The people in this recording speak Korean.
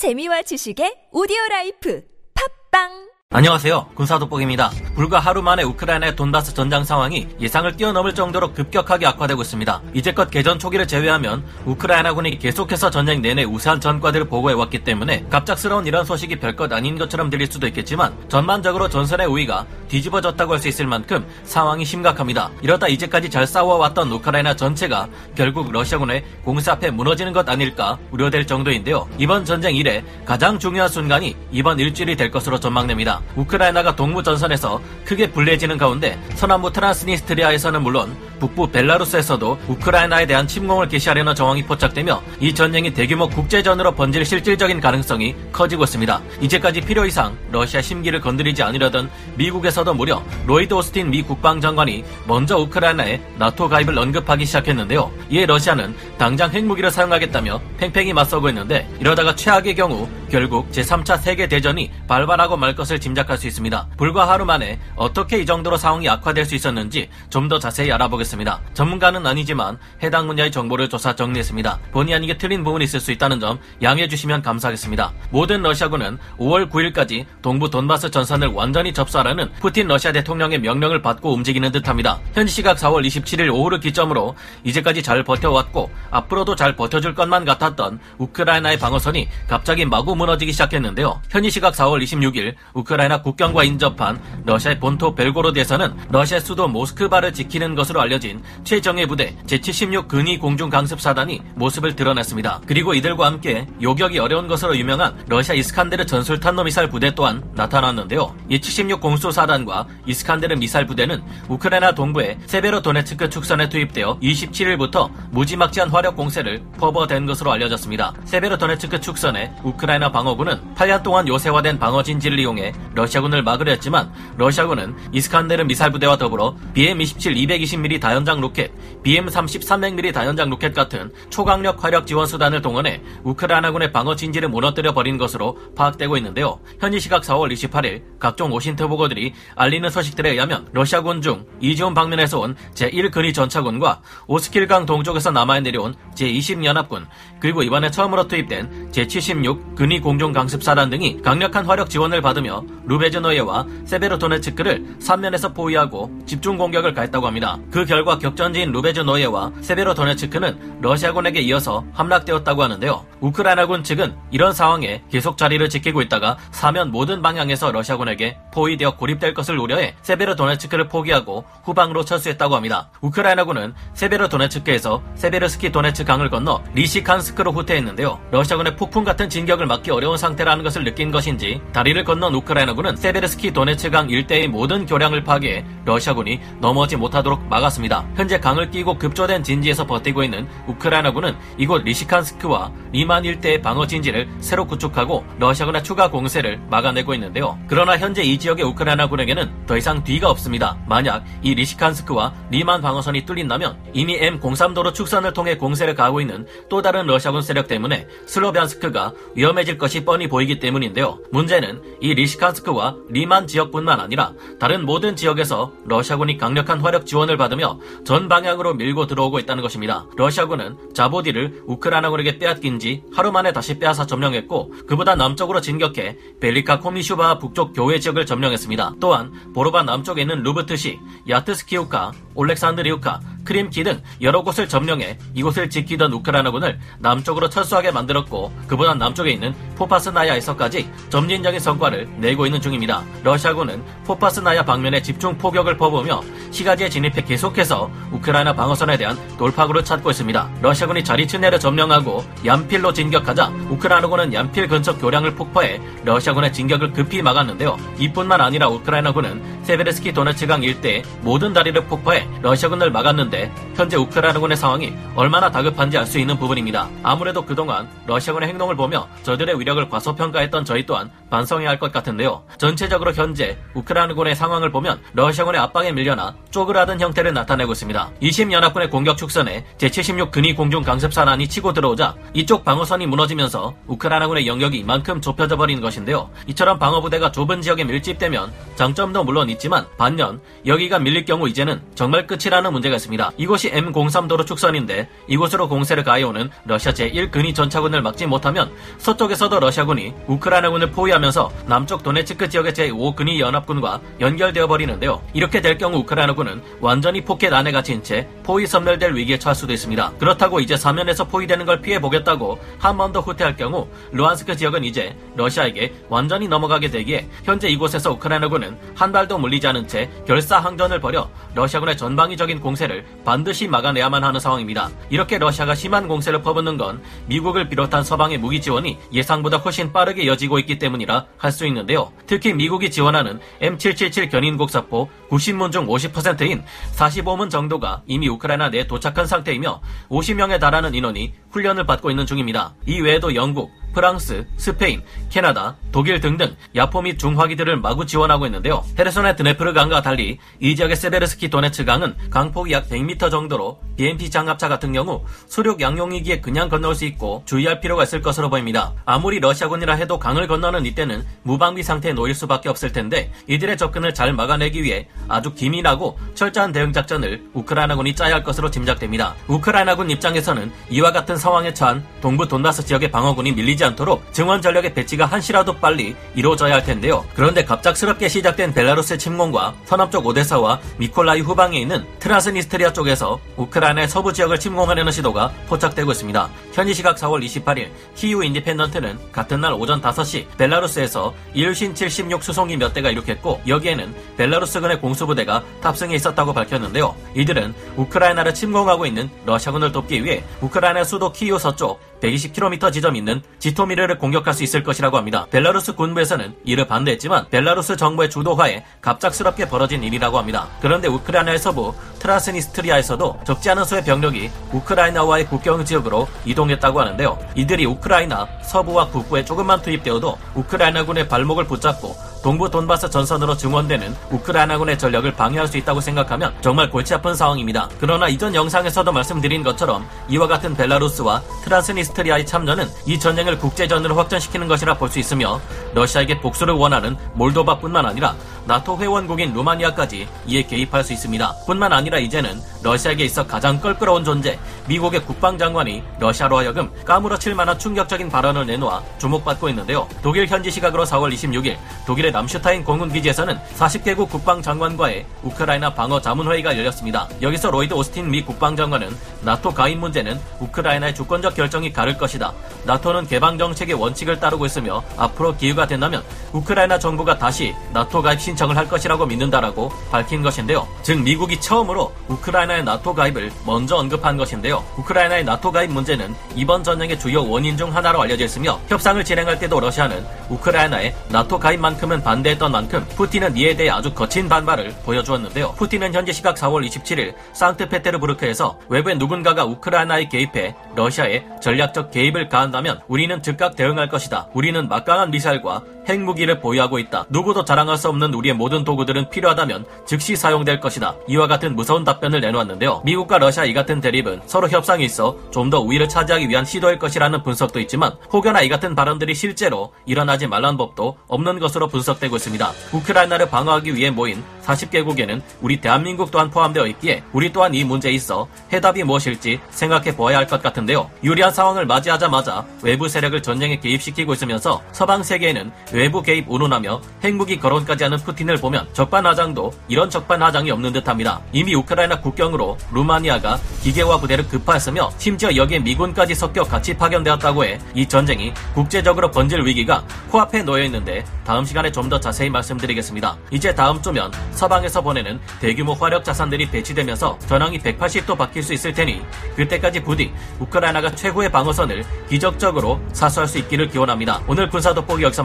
재미와 지식의 오디오 라이프. 팟빵 안녕하세요. 군사돋보기입니다. 불과 하루 만에 우크라이나의 돈바스 전장 상황이 예상을 뛰어넘을 정도로 급격하게 악화되고 있습니다. 이제껏 개전 초기를 제외하면 우크라이나군이 계속해서 전쟁 내내 우세한 전과들을 보고해왔기 때문에 갑작스러운 이런 소식이 별것 아닌 것처럼 들릴 수도 있겠지만 전반적으로 전선의 우위가 뒤집어졌다고 할 수 있을 만큼 상황이 심각합니다. 이러다 이제까지 잘 싸워왔던 우크라이나 전체가 결국 러시아군의 공세 앞에 무너지는 것 아닐까 우려될 정도인데요. 이번 전쟁 이래 가장 중요한 순간이 이번 일주일이 될 것으로 전망됩니다. 우크라이나가 동부 전선에서 크게 불리해지는 가운데 서남부 트란스니스트리아에서는 물론 북부 벨라루스에서도 우크라이나에 대한 침공을 개시하려는 정황이 포착되며 이 전쟁이 대규모 국제전으로 번질 실질적인 가능성이 커지고 있습니다. 이제까지 필요 이상 러시아 심기를 건드리지 않으려던 미국에서도 무려 로이드 오스틴 미 국방장관이 먼저 우크라이나에 나토 가입을 언급하기 시작했는데요. 이에 러시아는 당장 핵무기를 사용하겠다며 팽팽히 맞서고 있는데 이러다가 최악의 경우 결국 제3차 세계대전이 발발하고 말 것을 짐작할 수 있습니다. 불과 하루 만에 어떻게 이 정도로 상황이 악화될 수 있었는지 좀 더 자세히 알아보겠습니다. 전문가는 아니지만 해당 분야의 정보를 조사 정리했습니다. 본의 아니게 틀린 부분이 있을 수 있다는 점 양해해 주시면 감사하겠습니다. 모든 러시아군은 5월 9일까지 동부 돈바스 전선을 완전히 접수하라는 푸틴 러시아 대통령의 명령을 받고 움직이는 듯합니다. 현지 시각 4월 27일 오후를 기점으로 이제까지 잘 버텨왔고 앞으로도 잘 버텨줄 것만 같았던 우크라이나의 방어선이 갑자기 마구 무너지기 시작했는데요. 현지 시각 4월 26일 우크라이나 국경과 인접한 러시아의 본토 벨고로드에서는 러시아 수도 모스크바를 지키는 것으로 알려 진 최정예 부대 제76 근위 공중 강습 사단이 모습을 드러냈습니다. 그리고 이들과 함께 요격이 어려운 것으로 유명한 러시아 이스칸데르 전술 탄도 미사일 부대 또한 나타났는데요. 이 76 공수 사단과 이스칸데르 미사일 부대는 우크라이나 동부의 세베로 도네츠크 축선에 투입되어 27일부터 무지막지한 화력 공세를 퍼부어댄 것으로 알려졌습니다. 세베로 도네츠크 축선에 우크라이나 방어군은 8년 동안 요새화된 방어 진지를 이용해 러시아군을 막으려 했지만 러시아군은 이스칸데르 미사일 부대와 더불어 BM-27 220mm 다연장 로켓, BM-30 300mm 다연장 로켓 같은 초강력 화력 지원 수단을 동원해 우크라이나군의 방어 진지를 무너뜨려 버린 것으로 파악되고 있는데요. 현지 시각 4월 28일 각종 OSINT 보고들이 알리는 소식들에 의하면 러시아군 중 이지움 방면에서 온 제1근위 전차군과 오스킬강 동쪽에서 남하해 내려온 제20연합군 그리고 이번에 처음으로 투입된 제76 근위 공중 강습사단 등이 강력한 화력 지원을 받으며 루베즈노예와 세베로도네츠크를 삼면에서 포위하고 집중 공격을 가했다고 합니다. 그 결과 격전지인 루베즈 노예와 세베로 도네츠크는 러시아군에게 이어서 함락되었다고 하는데요. 우크라이나군 측은 이런 상황에 계속 자리를 지키고 있다가 사면 모든 방향에서 러시아군에게 포위되어 고립될 것을 우려해 세베로도네츠크를 포기하고 후방으로 철수했다고 합니다. 우크라이나군은 세베로도네츠크에서 세베르스키 도네츠 강을 건너 리시칸스크로 후퇴했는데요. 러시아군의 폭풍 같은 진격을 막기 어려운 상태라는 것을 느낀 것인지 다리를 건넌 우크라이나군은 세베르스키 도네츠 강 일대의 모든 교량을 파괴해 러시아군이 넘어오지 못하도록 막았습니다. 현재 강을 끼고 급조된 진지에서 버티고 있는 우크라이나군은 이곳 리시칸스크와 리만 일대의 방어 진지를 새로 구축하고 러시아군의 추가 공세를 막아내고 있는데요. 그러나 현재 이 지역의 우크라이나군에게는 더 이상 뒤가 없습니다. 만약 이 리시칸스크와 리만 방어선이 뚫린다면 이미 M03도로 축선을 통해 공세를 가하고 있는 또 다른 러시아군 세력 때문에 슬로비안스크가 위험해질 것이 뻔히 보이기 때문인데요. 문제는 이 리시칸스크와 리만 지역뿐만 아니라 다른 모든 지역에서 러시아군이 강력한 화력 지원을 받으며 전 방향으로 밀고 들어오고 있다는 것입니다. 러시아군은 자보디를 우크라이나군에게 빼앗긴 지 하루 만에 다시 빼앗아 점령했고 그보다 남쪽으로 진격해 벨리카 코미슈바 북쪽 교외 지역을 점령했습니다. 또한 보로바 남쪽에 있는 루브트시, 야트스키우카, 올렉산드리우카, 크림키 등 여러 곳을 점령해 이곳을 지키던 우크라이나군을 남쪽으로 철수하게 만들었고 그보다 남쪽에 있는 포파스나야에서까지 점진적인 성과를 내고 있는 중입니다. 러시아군은 포파스나야 방면에 집중 포격을 퍼부으며 시가지에 진입해 계속해서 우크라이나 방어선에 대한 돌파구를 찾고 있습니다. 러시아군이 자리츠네를 점령하고 얀필로 진격하자 우크라이나군은 얀필 근처 교량을 폭파해 러시아군의 진격을 급히 막았는데요. 이뿐만 아니라 우크라이나군은 세베르스키 도네츠강 일대의 모든 다리를 폭파해 러시아군을 막았는데 현재 우크라이나군의 상황이 얼마나 다급한지 알 수 있는 부분입니다. 아무래도 그동안 러시아군의 행동을 보며 저들의 위력을 과소평가했던 저희 또한 반성해야 할 것 같은데요. 전체적으로 현재 우크라이나군의 상황을 보면 러시아군의 압박에 밀려나 쪼그라든 형태를 나타내고 있습니다. 20연합군의 공격 축선에 제76 근위 공중 강습 산안이 치고 들어오자 이쪽 방어선이 무너지면서 우크라이나군의 영역이 이만큼 좁혀져 버리는 것인데요. 이처럼 방어부대가 좁은 지역에 밀집되면 장점도 물론 있지만 반면 여기가 밀릴 경우 이제는 정말 끝이라는 문제가 있습니다. 이곳이 M03도로 축선인데 이곳으로 공세를 가해오는 러시아 제1근위 전차군을 막지 못하면 서쪽에서도 러시아군이 우크라이나군을 포위하면서 남쪽 도네츠크 지역의 제5근위 연합군과 연결되어 버리는데요. 이렇게 될 경우 우크라이나군은 완전히 포켓 안에 갇힌 채 포위 섬멸될 위기에 처할 수도 있습니다. 그렇다고 이제 사면에서 포위되는 걸 피해 보겠다고 한 번 더 후퇴할 경우 루한스크 지역은 이제 러시아에게 완전히 넘어가게 되기에 현재 이곳에서 우크라이나군은 한 발도 물리지 않은 채 결사항전을 벌여 러시아군의 전방위적인 공세를 반드시 막아내야만 하는 상황입니다. 이렇게 러시아가 심한 공세를 퍼붓는 건 미국을 비롯한 서방의 무기 지원이 예상보다 훨씬 빠르게 이어지고 있기 때문이라 할 수 있는데요. 특히 미국이 지원하는 M777 견인 곡사포 90문 중 50%인 45문 정도가 이미 우크라이나 내에 도착한 상태이며 50명에 달하는 인원이 훈련을 받고 있는 중입니다. 이 외에도 영국, 프랑스, 스페인, 캐나다, 독일 등등 야포 및 중화기들을 마구 지원하고 있는데요. 헤르손의 드네프르 강과 달리 이 지역의 세베르스키 도네츠 강은 강폭이 약 100m 정도로 BMP 장갑차 같은 경우 수륙 양용이기에 그냥 건널 수 있고 주의할 필요가 있을 것으로 보입니다. 아무리 러시아군이라 해도 강을 건너는 이때는 무방비 상태에 놓일 수밖에 없을 텐데 이들의 접근을 잘 막아내기 위해 아주 기민하고 철저한 대응 작전을 우크라이나군이 짜야 할 것으로 짐작됩니다. 우크라이나군 입장에서는 이와 같은 상황에 처한 동부 돈바스 지역의 방어군이 밀리지 않도록 증원 전력의 배치가 한시라도 빨리 이루어져야 할 텐데요. 그런데 갑작스럽게 시작된 벨라루스의 침공과 서남쪽 오데사와 미콜라이우 후방에 있는 트란스니스트리아 쪽에서 우크라이나의 서부 지역을 침공하려는 시도가 포착되고 있습니다. 현지 시각 4월 28일 키우 인디펜던트는 같은 날 오전 5시 벨라루스에서 일류신 76 수송기 몇 대가 이륙했고 여기에는 벨라루스군의 공수부대가 탑승해 있었다고 밝혔는데요. 이들은 우크라이나를 침공하고 있는 러시아군을 돕기 위해 우크라이나 수도 키우 서쪽 120km 지점 있는 지토미르를 공격할 수 있을 것이라고 합니다. 벨라루스 군부에서는 이를 반대했지만 벨라루스 정부의 주도하에 갑작스럽게 벌어진 일이라고 합니다. 그런데 우크라이나의 서부 트란스니스트리아에서도 적지 않은 수의 병력이 우크라이나와의 국경 지역으로 이동했다고 하는데요. 이들이 우크라이나 서부와 북부에 조금만 투입되어도 우크라이나군의 발목을 붙잡고 동부 돈바스 전선으로 증원되는 우크라이나군의 전력을 방해할 수 있다고 생각하면 정말 골치 아픈 상황입니다. 그러나 이전 영상에서도 말씀드린 것처럼 이와 같은 벨라루스와 트란스니스트리아의 참전은 이 전쟁을 국제전으로 확전시키는 것이라 볼 수 있으며 러시아에게 복수를 원하는 몰도바뿐만 아니라 나토 회원국인 루마니아까지 이에 개입할 수 있습니다. 뿐만 아니라 이제는 러시아에게 있어 가장 껄끄러운 존재 미국의 국방장관이 러시아로 하여금 까무러칠 만한 충격적인 발언을 내놓아 주목받고 있는데요. 독일 현지 시각으로 4월 26일 독일의 남슈타인 공군기지에서는 40개국 국방장관과의 우크라이나 방어 자문회의가 열렸습니다. 여기서 로이드 오스틴 미 국방장관은 나토 가입 문제는 우크라이나의 주권적 결정이 가를 것이다. 나토는 개방 정책의 원칙을 따르고 있으며 앞으로 기회가 된다면 우크라이나 정부가 다시 나토 가입 신청을 할 것이라고 믿는다라고 밝힌 것인데요. 즉 미국이 처음으로 우크라이나의 나토 가입을 먼저 언급한 것인데요. 우크라이나의 나토 가입 문제는 이번 전쟁의 주요 원인 중 하나로 알려져 있으며 협상을 진행할 때도 러시아는 우크라이나의 나토 가입만큼은 반대했던 만큼 푸틴은 이에 대해 아주 거친 반발을 보여주었는데요. 푸틴은 현지 시각 4월 27일 상트페테르부르크에서 외부의 누군가가 우크라이나에 개입해 러시아에 전략적 개입을 가한다면 우리는 즉각 대응할 것이다. 우리는 막강한 미사일과 핵무기를 보유하고 있다. 누구도 자랑할 수 없는 우리의 모든 도구들은 필요하다면 즉시 사용될 것이다. 이와 같은 무서운 답변을 내놓았는데요. 미국과 러시아 이 같은 대립은 서로 협상이 있어 좀 더 우위를 차지하기 위한 시도일 것이라는 분석도 있지만 혹여나 이 같은 발언들이 실제로 일어나지 말란 법도 없는 것으로 분석되고 있습니다. 우크라이나를 방어하기 위해 모인 40개국에는 우리 대한민국 또한 포함되어 있기에 우리 또한 이 문제에 있어 해답이 무엇일지 생각해 보아야 할 것 같은데요. 유리한 상황을 맞이하자마자 외부 세력을 전쟁에 개입시키고 있으면서 서방 세계에는 외부 개입 운운하며 핵무기 거론까지 하는 푸틴을 보면 적반하장도 이런 적반하장이 없는 듯합니다. 이미 우크라이나 국경으로 루마니아가 기계화 부대를 급파했으며 심지어 여기에 미군까지 섞여 같이 파견되었다고 해 이 전쟁이 국제적으로 번질 위기가 코앞에 놓여 있는데 다음 시간에 좀 더 자세히 말씀드리겠습니다. 이제 다음 주면 서방에서 보내는 대규모 화력 자산들이 배치되면서 전황이 180도 바뀔 수 있을 테니 그때까지 부디 우크라이나가 최고의 방어선을 기적적으로 사수할 수 있기를 기원합니다. 오늘 군사 돋보기 여기서